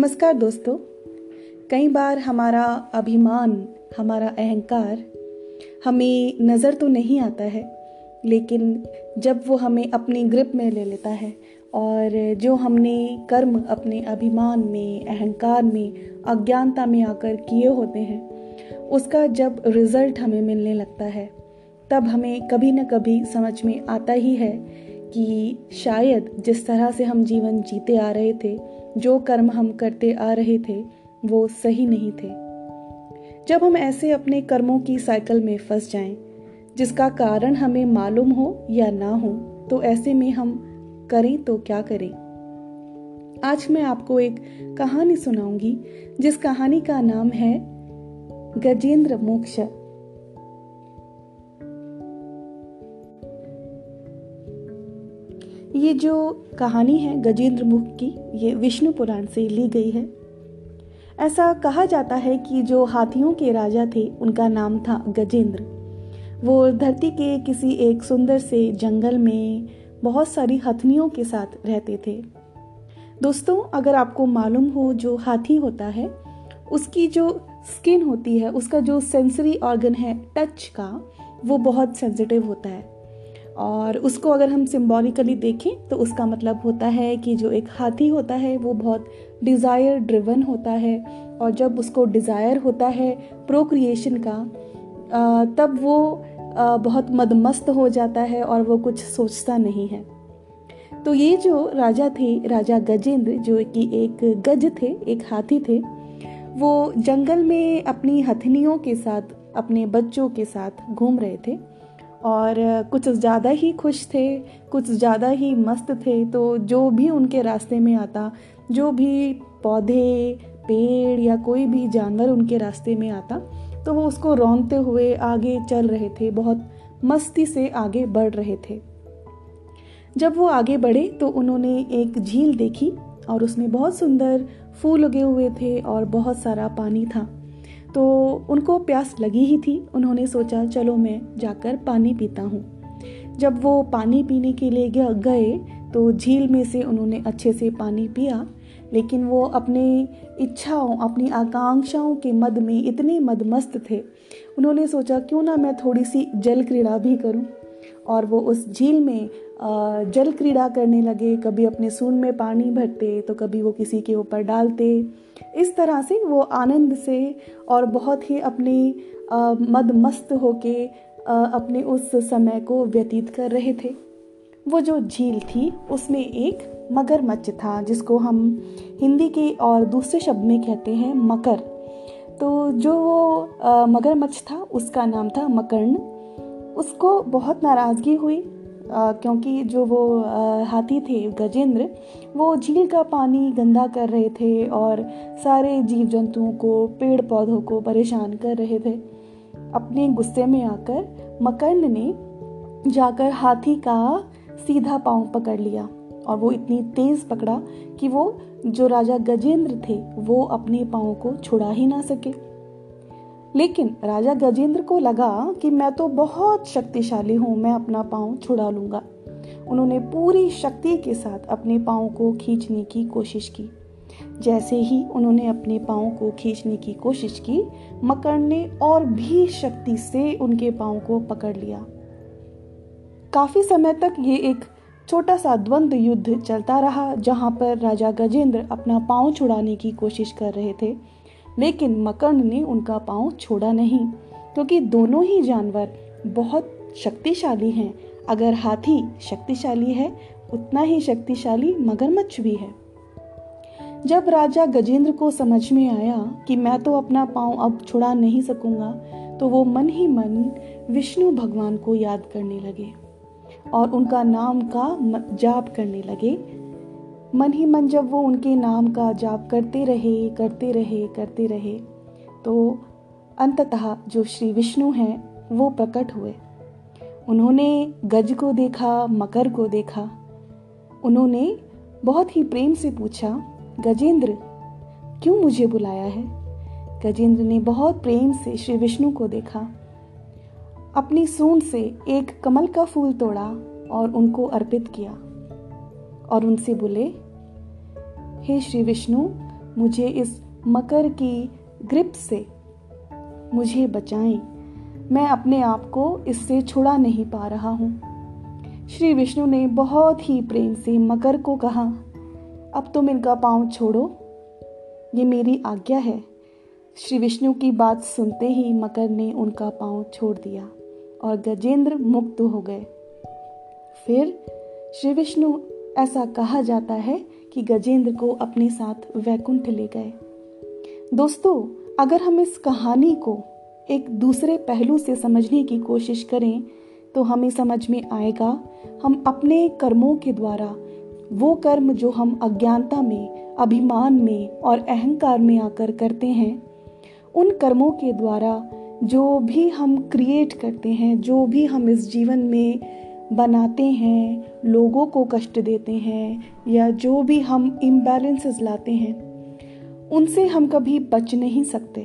नमस्कार दोस्तों। कई बार हमारा अभिमान, हमारा अहंकार हमें नज़र तो नहीं आता है, लेकिन जब वो हमें अपनी ग्रिप में ले लेता है और जो हमने कर्म अपने अभिमान में, अहंकार में, अज्ञानता में आकर किए होते हैं, उसका जब रिज़ल्ट हमें मिलने लगता है, तब हमें कभी न कभी समझ में आता ही है कि शायद जिस तरह से हम जीवन जीते आ रहे थे जो कर्म हम करते आ रहे थे वो सही नहीं थे। जब हम ऐसे अपने कर्मों की साइकिल में फंस जाएँ, जिसका कारण हमें मालूम हो या ना हो तो ऐसे में हम करें तो क्या करें? आज मैं आपको एक कहानी सुनाऊँगी जिस कहानी का नाम है गजेंद्र मोक्ष। जो कहानी है गजेंद्र मुख की, ये विष्णु पुराण से ली गई है। ऐसा कहा जाता है कि जो हाथियों के राजा थे, उनका नाम था गजेंद्र। वो धरती के किसी एक सुंदर से जंगल में बहुत सारी हथनियों के साथ रहते थे। दोस्तों, अगर आपको मालूम हो जो हाथी होता है, उसकी जो स्किन होती है, उसका जो सेंसरी ऑर्गन है टच का, वो बहुत सेंसिटिव होता है। और उसको अगर हम सिम्बॉलिकली देखें तो उसका मतलब होता है कि जो एक हाथी होता है, वो बहुत डिज़ायर ड्रिवन होता है। और जब उसको डिज़ायर होता है प्रोक्रिएशन का तब वो बहुत मदमस्त हो जाता है और वो कुछ सोचता नहीं है। तो ये जो राजा थे, राजा गजेंद्र, जो कि एक गज थे, एक हाथी थे, वो जंगल में अपनी हथनियों के साथ, अपने बच्चों के साथ घूम रहे थे। और कुछ ज़्यादा ही खुश थे, कुछ ज़्यादा ही मस्त थे तो जो भी उनके रास्ते में आता, जो भी पौधे, पेड़ या कोई भी जानवर उनके रास्ते में आता तो वो उसको रौनते हुए आगे चल रहे थे, बहुत मस्ती से आगे बढ़ रहे थे। जब वो आगे बढ़े तो उन्होंने एक झील देखी और उसमें बहुत सुंदर फूल उगे हुए थे और बहुत सारा पानी था। तो उनको प्यास लगी ही थी। उन्होंने सोचा, चलो मैं जाकर पानी पीता हूँ। जब वो पानी पीने के लिए गए तो झील में से उन्होंने अच्छे से पानी पिया, लेकिन वो अपनी इच्छाओं, अपनी आकांक्षाओं के मद में इतने मदमस्त थे। उन्होंने सोचा, क्यों ना मैं थोड़ी सी जल क्रीड़ा भी करूँ? और वो उस झील में जल क्रीड़ा करने लगे, कभी अपने सून में पानी भरते तो कभी वो किसी के ऊपर डालते। इस तरह से वो आनंद से और बहुत ही अपनी मद मस्त होके अपने उस समय को व्यतीत कर रहे थे। वो जो झील थी, उसमें एक मगरमच्छ था, जिसको हम हिंदी के और दूसरे शब्द में कहते हैं मकर। तो जो वो मगरमच्छ था, उसका नाम था मकर्ण। उसको बहुत नाराज़गी हुई आ, क्योंकि जो वो आ, हाथी थे गजेंद्र वो झील का पानी गंदा कर रहे थे और सारे जीव जंतुओं को पेड़ पौधों को परेशान कर रहे थे। अपने गुस्से में आकर मकर्ण ने जाकर हाथी का सीधा पाँव पकड़ लिया और वो इतनी तेज पकड़ा कि वो जो राजा गजेंद्र थे वो अपने पाँव को छुड़ा ही ना सके। लेकिन राजा गजेंद्र को लगा कि मैं तो बहुत शक्तिशाली हूँ, मैं अपना पाँव छुड़ा लूँगा। उन्होंने पूरी शक्ति के साथ अपने पाँव को खींचने की कोशिश की। जैसे ही उन्होंने अपने पाँव को खींचने की कोशिश की मकर ने और भी शक्ति से उनके पाँव को पकड़ लिया। काफ़ी समय तक ये एक छोटा सा द्वंद्व युद्ध चलता रहा, जहाँ पर राजा गजेंद्र अपना पाँव छुड़ाने की कोशिश कर रहे थे। लेकिन मकर्ण ने उनका पाँव छोड़ा नहीं, क्योंकि दोनों ही जानवर बहुत शक्तिशाली हैं। अगर हाथी शक्तिशाली है, उतना ही शक्तिशाली मगरमच्छ भी है। जब राजा गजेंद्र को समझ में आया कि मैं तो अपना पाँव अब छुड़ा नहीं सकूँगा तो वो मन ही मन विष्णु भगवान को याद करने लगे और उनका नाम का जाप करने लगे मन ही मन जब वो उनके नाम का जाप करते रहे करते रहे करते रहे तो अंततः जो श्री विष्णु हैं, वो प्रकट हुए। उन्होंने गज को देखा, मकर को देखा। उन्होंने बहुत ही प्रेम से पूछा, गजेंद्र, क्यों मुझे बुलाया है? गजेंद्र ने बहुत प्रेम से श्री विष्णु को देखा। अपनी सूंड से एक कमल का फूल तोड़ा और उनको अर्पित किया। और उनसे बोले, हे श्री विष्णु, मुझे इस मकर की ग्रिप से मुझे बचाएँ। मैं अपने आप को इससे छुड़ा नहीं पा रहा हूँ। श्री विष्णु ने बहुत ही प्रेम से मकर को कहा, अब तुम इनका पाँव छोड़ो। ये मेरी आज्ञा है। श्री विष्णु की बात सुनते ही मकर ने उनका पाँव छोड़ दिया और गजेंद्र मुक्त हो गए। फिर श्री विष्णु ऐसा कहा जाता है कि गजेंद्र को अपने साथ वैकुंठ ले गए। दोस्तों, अगर हम इस कहानी को एक दूसरे पहलू से समझने की कोशिश करें तो हमें समझ में आएगा, हम अपने कर्मों के द्वारा, वो कर्म जो हम अज्ञानता में, अभिमान में और अहंकार में आकर करते हैं, उन कर्मों के द्वारा जो भी हम क्रिएट करते हैं, जो भी हम इस जीवन में बनाते हैं, लोगों को कष्ट देते हैं, या जो भी हम इम्बैलेंसेस लाते हैं, उनसे हम कभी बच नहीं सकते।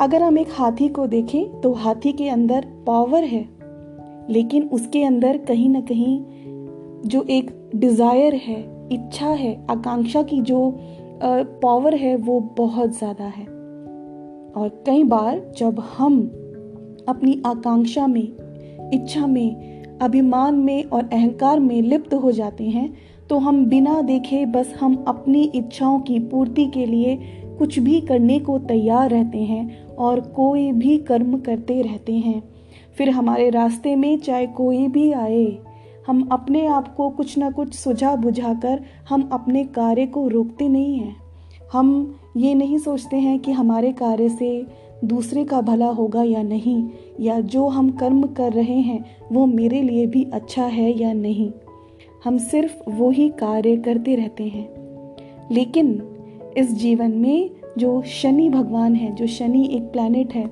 अगर हम एक हाथी को देखें तो हाथी के अंदर पावर है, लेकिन उसके अंदर कहीं ना कहीं जो एक डिज़ायर है, इच्छा है, आकांक्षा की जो पावर है, वो बहुत ज़्यादा है। और कई बार जब हम अपनी आकांक्षा में इच्छा में, अभिमान में और अहंकार में लिप्त हो जाते हैं तो हम बिना देखे बस हम अपनी इच्छाओं की पूर्ति के लिए कुछ भी करने को तैयार रहते हैं और कोई भी कर्म करते रहते हैं। फिर हमारे रास्ते में चाहे कोई भी आए, हम अपने आप को कुछ ना कुछ सुझा बुझाकर हम अपने कार्य को रोकते नहीं हैं। हम ये नहीं सोचते हैं कि हमारे कार्य से दूसरे का भला होगा या नहीं, या जो हम कर्म कर रहे हैं, वो मेरे लिए भी अच्छा है या नहीं। हम सिर्फ़ वो ही कार्य करते रहते हैं। लेकिन इस जीवन में जो शनि भगवान है, जो शनि एक प्लैनेट है,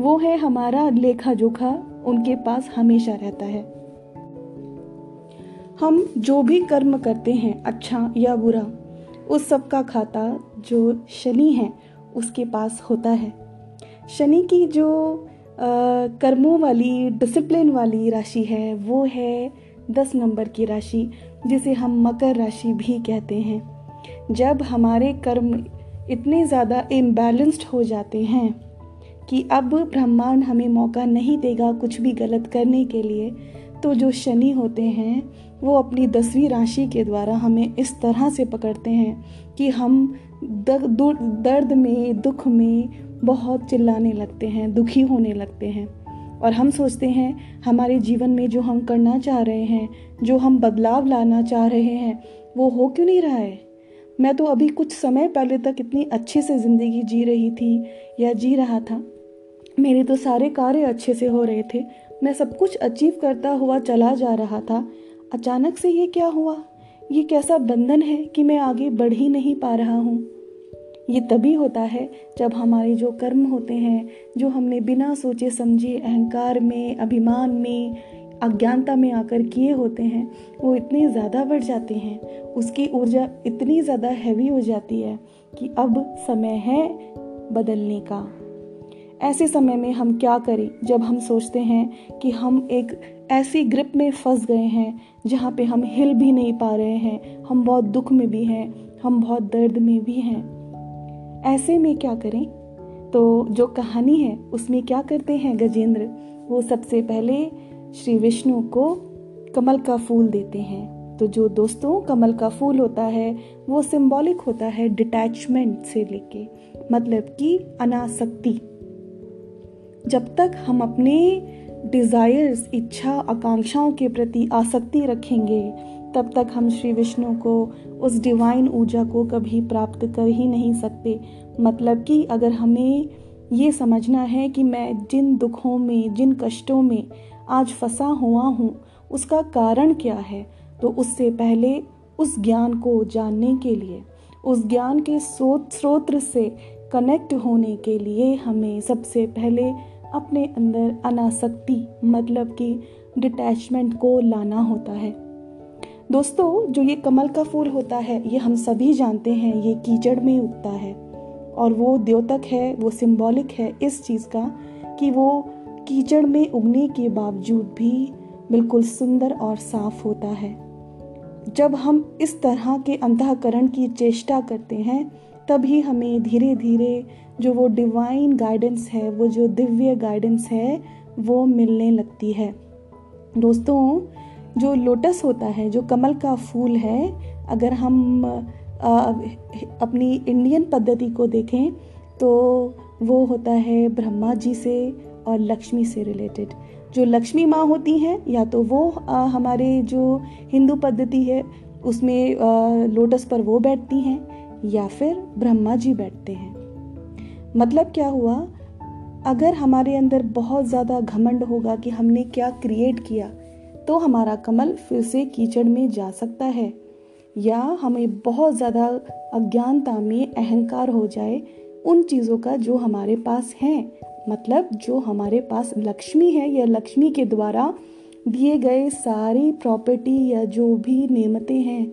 वो है हमारा लेखा जोखा उनके पास हमेशा रहता है। हम जो भी कर्म करते हैं अच्छा या बुरा, उस सब का खाता जो शनि है, उसके पास होता है। शनि की जो कर्मों वाली डिसिप्लिन वाली राशि है, वो है दस नंबर की राशि, जिसे हम मकर राशि भी कहते हैं। जब हमारे कर्म इतने ज़्यादा इम्बैलेंस्ड हो जाते हैं कि अब ब्रह्मांड हमें मौका नहीं देगा कुछ भी गलत करने के लिए तो जो शनि होते हैं, वो अपनी दसवीं राशि के द्वारा हमें इस तरह से पकड़ते हैं कि हम दर्द में, दुख में बहुत चिल्लाने लगते हैं, दुखी होने लगते हैं। और हम सोचते हैं, हमारे जीवन में जो हम करना चाह रहे हैं, जो हम बदलाव लाना चाह रहे हैं, वो हो क्यों नहीं रहा है? मैं तो अभी कुछ समय पहले तक इतनी अच्छे से ज़िंदगी जी रही थी या जी रहा था। मेरे तो सारे कार्य अच्छे से हो रहे थे। मैं सब कुछ अचीव करता हुआ चला जा रहा था। अचानक से ये क्या हुआ? ये कैसा बंधन है कि मैं आगे बढ़ ही नहीं पा रहा हूँ? ये तभी होता है जब हमारे जो कर्म होते हैं, जो हमने बिना सोचे समझे अहंकार में, अभिमान में, अज्ञानता में आकर किए होते हैं, वो इतने ज़्यादा बढ़ जाते हैं, उसकी ऊर्जा इतनी ज़्यादा हैवी हो जाती है कि अब समय है बदलने का। ऐसे समय में हम क्या करें जब हम सोचते हैं कि हम एक ऐसी ग्रिप में फंस गए हैं, जहाँ पे हम हिल भी नहीं पा रहे हैं, हम बहुत दुख में भी हैं, हम बहुत दर्द में भी हैं। ऐसे में क्या करें? तो जो कहानी है, उसमें क्या करते हैं गजेंद्र? वो सबसे पहले श्री विष्णु को कमल का फूल देते हैं। तो जो दोस्तों, कमल का फूल होता है, वो सिंबॉलिक होता है डिटैचमेंट से लेके। मतलब कि अनासक्ति। जब तक हम अपने डिज़ायर्स इच्छा, आकांक्षाओं के प्रति आसक्ति रखेंगे तब तक हम श्री विष्णु को उस डिवाइन ऊर्जा को कभी प्राप्त कर ही नहीं सकते। मतलब कि अगर हमें ये समझना है कि मैं जिन दुखों में, जिन कष्टों में आज फंसा हुआ हूँ, उसका कारण क्या है तो उससे पहले उस ज्ञान को जानने के लिए, उस ज्ञान के स्रोत से कनेक्ट होने के लिए हमें सबसे पहले अपने अंदर अनासक्ति मतलब कि डिटैचमेंट को लाना होता है। दोस्तों, जो ये कमल का फूल होता है, ये हम सभी जानते हैं, ये कीचड़ में उगता है। और वो द्योतक है, वो सिंबॉलिक है इस चीज़ का कि वो कीचड़ में उगने के बावजूद भी बिल्कुल सुंदर और साफ़ होता है। जब हम इस तरह के अंतकरण की चेष्टा करते हैं, तभी हमें धीरे धीरे जो वो डिवाइन गाइडेंस है, वो जो दिव्य गाइडेंस है, वो मिलने लगती है। दोस्तों जो लोटस होता है जो कमल का फूल है अगर हम आ, अपनी इंडियन पद्धति को देखें तो वो होता है ब्रह्मा जी से और लक्ष्मी से रिलेटेड जो लक्ष्मी माँ होती हैं या तो वो आ, हमारे जो हिंदू पद्धति है उसमें आ, लोटस पर वो बैठती हैं या फिर ब्रह्मा जी बैठते हैं। मतलब क्या हुआ? अगर हमारे अंदर बहुत ज़्यादा घमंड होगा कि हमने क्या क्रिएट किया तो हमारा कमल फिर से कीचड़ में जा सकता है। या हमें बहुत ज़्यादा अज्ञानता में अहंकार हो जाए उन चीज़ों का जो हमारे पास हैं। मतलब जो हमारे पास लक्ष्मी है या लक्ष्मी के द्वारा दिए गए सारी प्रॉपर्टी या जो भी नेमतें हैं।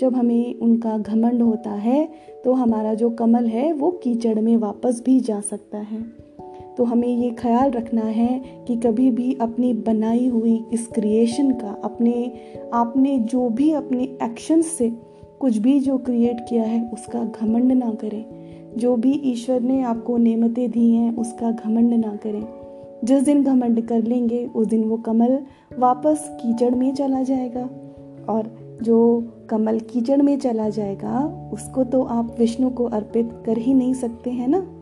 जब हमें उनका घमंड होता है तो हमारा जो कमल है, वो कीचड़ में वापस भी जा सकता है। तो हमें ये ख्याल रखना है कि कभी भी अपनी बनाई हुई इस क्रिएशन का, अपने, आपने जो भी अपने एक्शंस से कुछ भी जो क्रिएट किया है, उसका घमंड ना करें। जो भी ईश्वर ने आपको नेमतें दी हैं, उसका घमंड ना करें। जिस दिन घमंड कर लेंगे, उस दिन वो कमल वापस कीचड़ में चला जाएगा। और जो कमल कीचड़ में चला जाएगा, उसको तो आप विष्णु को अर्पित कर ही नहीं सकते, हैं ना?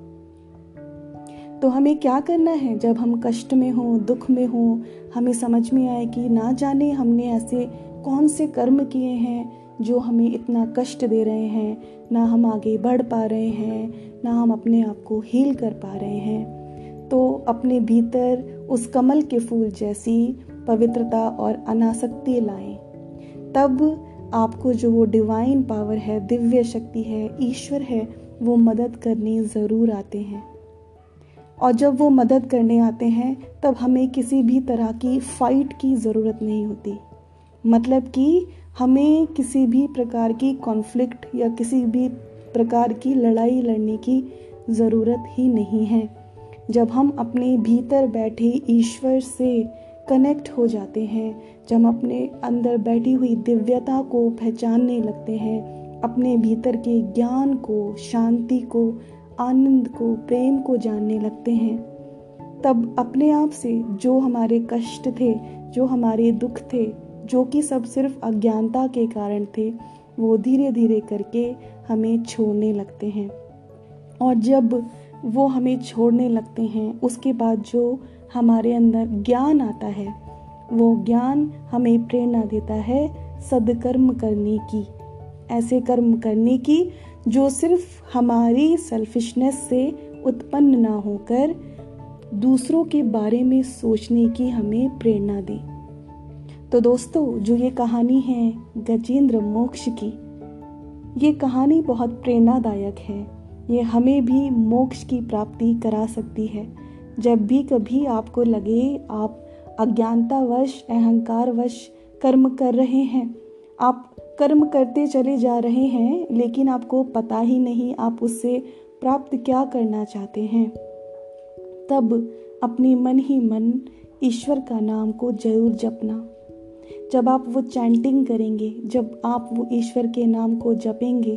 तो हमें क्या करना है? जब हम कष्ट में हों, दुख में हों, हमें समझ में आए कि ना जाने हमने ऐसे कौन से कर्म किए हैं जो हमें इतना कष्ट दे रहे हैं, ना हम आगे बढ़ पा रहे हैं, ना हम अपने आप को हील कर पा रहे हैं। तो अपने भीतर उस कमल के फूल जैसी पवित्रता और अनासक्ति लाएँ। तब आपको जो वो डिवाइन पावर है, दिव्य शक्ति है, ईश्वर है, वो मदद करने ज़रूर आते हैं। और जब वो मदद करने आते हैं, तब हमें किसी भी तरह की फाइट की ज़रूरत नहीं होती। मतलब कि हमें किसी भी प्रकार की कॉन्फ्लिक्ट या किसी भी प्रकार की लड़ाई लड़ने की ज़रूरत ही नहीं है। जब हम अपने भीतर बैठे ईश्वर से कनेक्ट हो जाते हैं, जब हम अपने अंदर बैठी हुई दिव्यता को पहचानने लगते हैं, अपने भीतर के ज्ञान को, शांति को आनंद को, प्रेम को जानने लगते हैं। तब अपने आप से जो हमारे कष्ट थे, जो हमारे दुख थे, जो कि सब सिर्फ़ अज्ञानता के कारण थे, वो धीरे धीरे करके हमें छोड़ने लगते हैं। और जब वो हमें छोड़ने लगते हैं, उसके बाद जो हमारे अंदर ज्ञान आता है, वो ज्ञान हमें प्रेरणा देता है सदकर्म करने की। ऐसे कर्म करने की जो सिर्फ़ हमारी सेल्फिशनेस से उत्पन्न ना होकर दूसरों के बारे में सोचने की हमें प्रेरणा दे। तो दोस्तों, जो ये कहानी है गजेंद्र मोक्ष की, ये कहानी बहुत प्रेरणादायक है। ये हमें भी मोक्ष की प्राप्ति करा सकती है। जब भी कभी आपको लगे आप अज्ञानतावश, अहंकारवश कर्म कर रहे हैं, आप कर्म करते चले जा रहे हैं, लेकिन आपको पता ही नहीं आप उससे प्राप्त क्या करना चाहते हैं। तब अपने मन ही मन ईश्वर का नाम को ज़रूर जपना। जब आप वो चैंटिंग करेंगे, जब आप वो ईश्वर के नाम को जपेंगे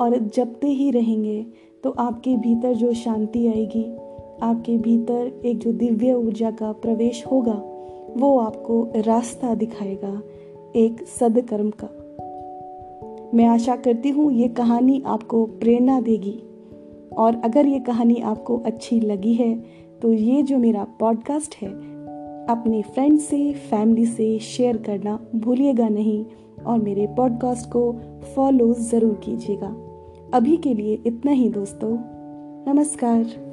और जपते ही रहेंगे तो आपके भीतर जो शांति आएगी, आपके भीतर एक जो दिव्य ऊर्जा का प्रवेश होगा, वो आपको रास्ता दिखाएगा एक सदकर्म का। मैं आशा करती हूँ ये कहानी आपको प्रेरणा देगी। और अगर ये कहानी आपको अच्छी लगी है तो ये जो मेरा पॉडकास्ट है, अपने फ्रेंड से फैमिली से शेयर करना भूलिएगा नहीं और मेरे पॉडकास्ट को फॉलो ज़रूर कीजिएगा। अभी के लिए इतना ही दोस्तों। नमस्कार।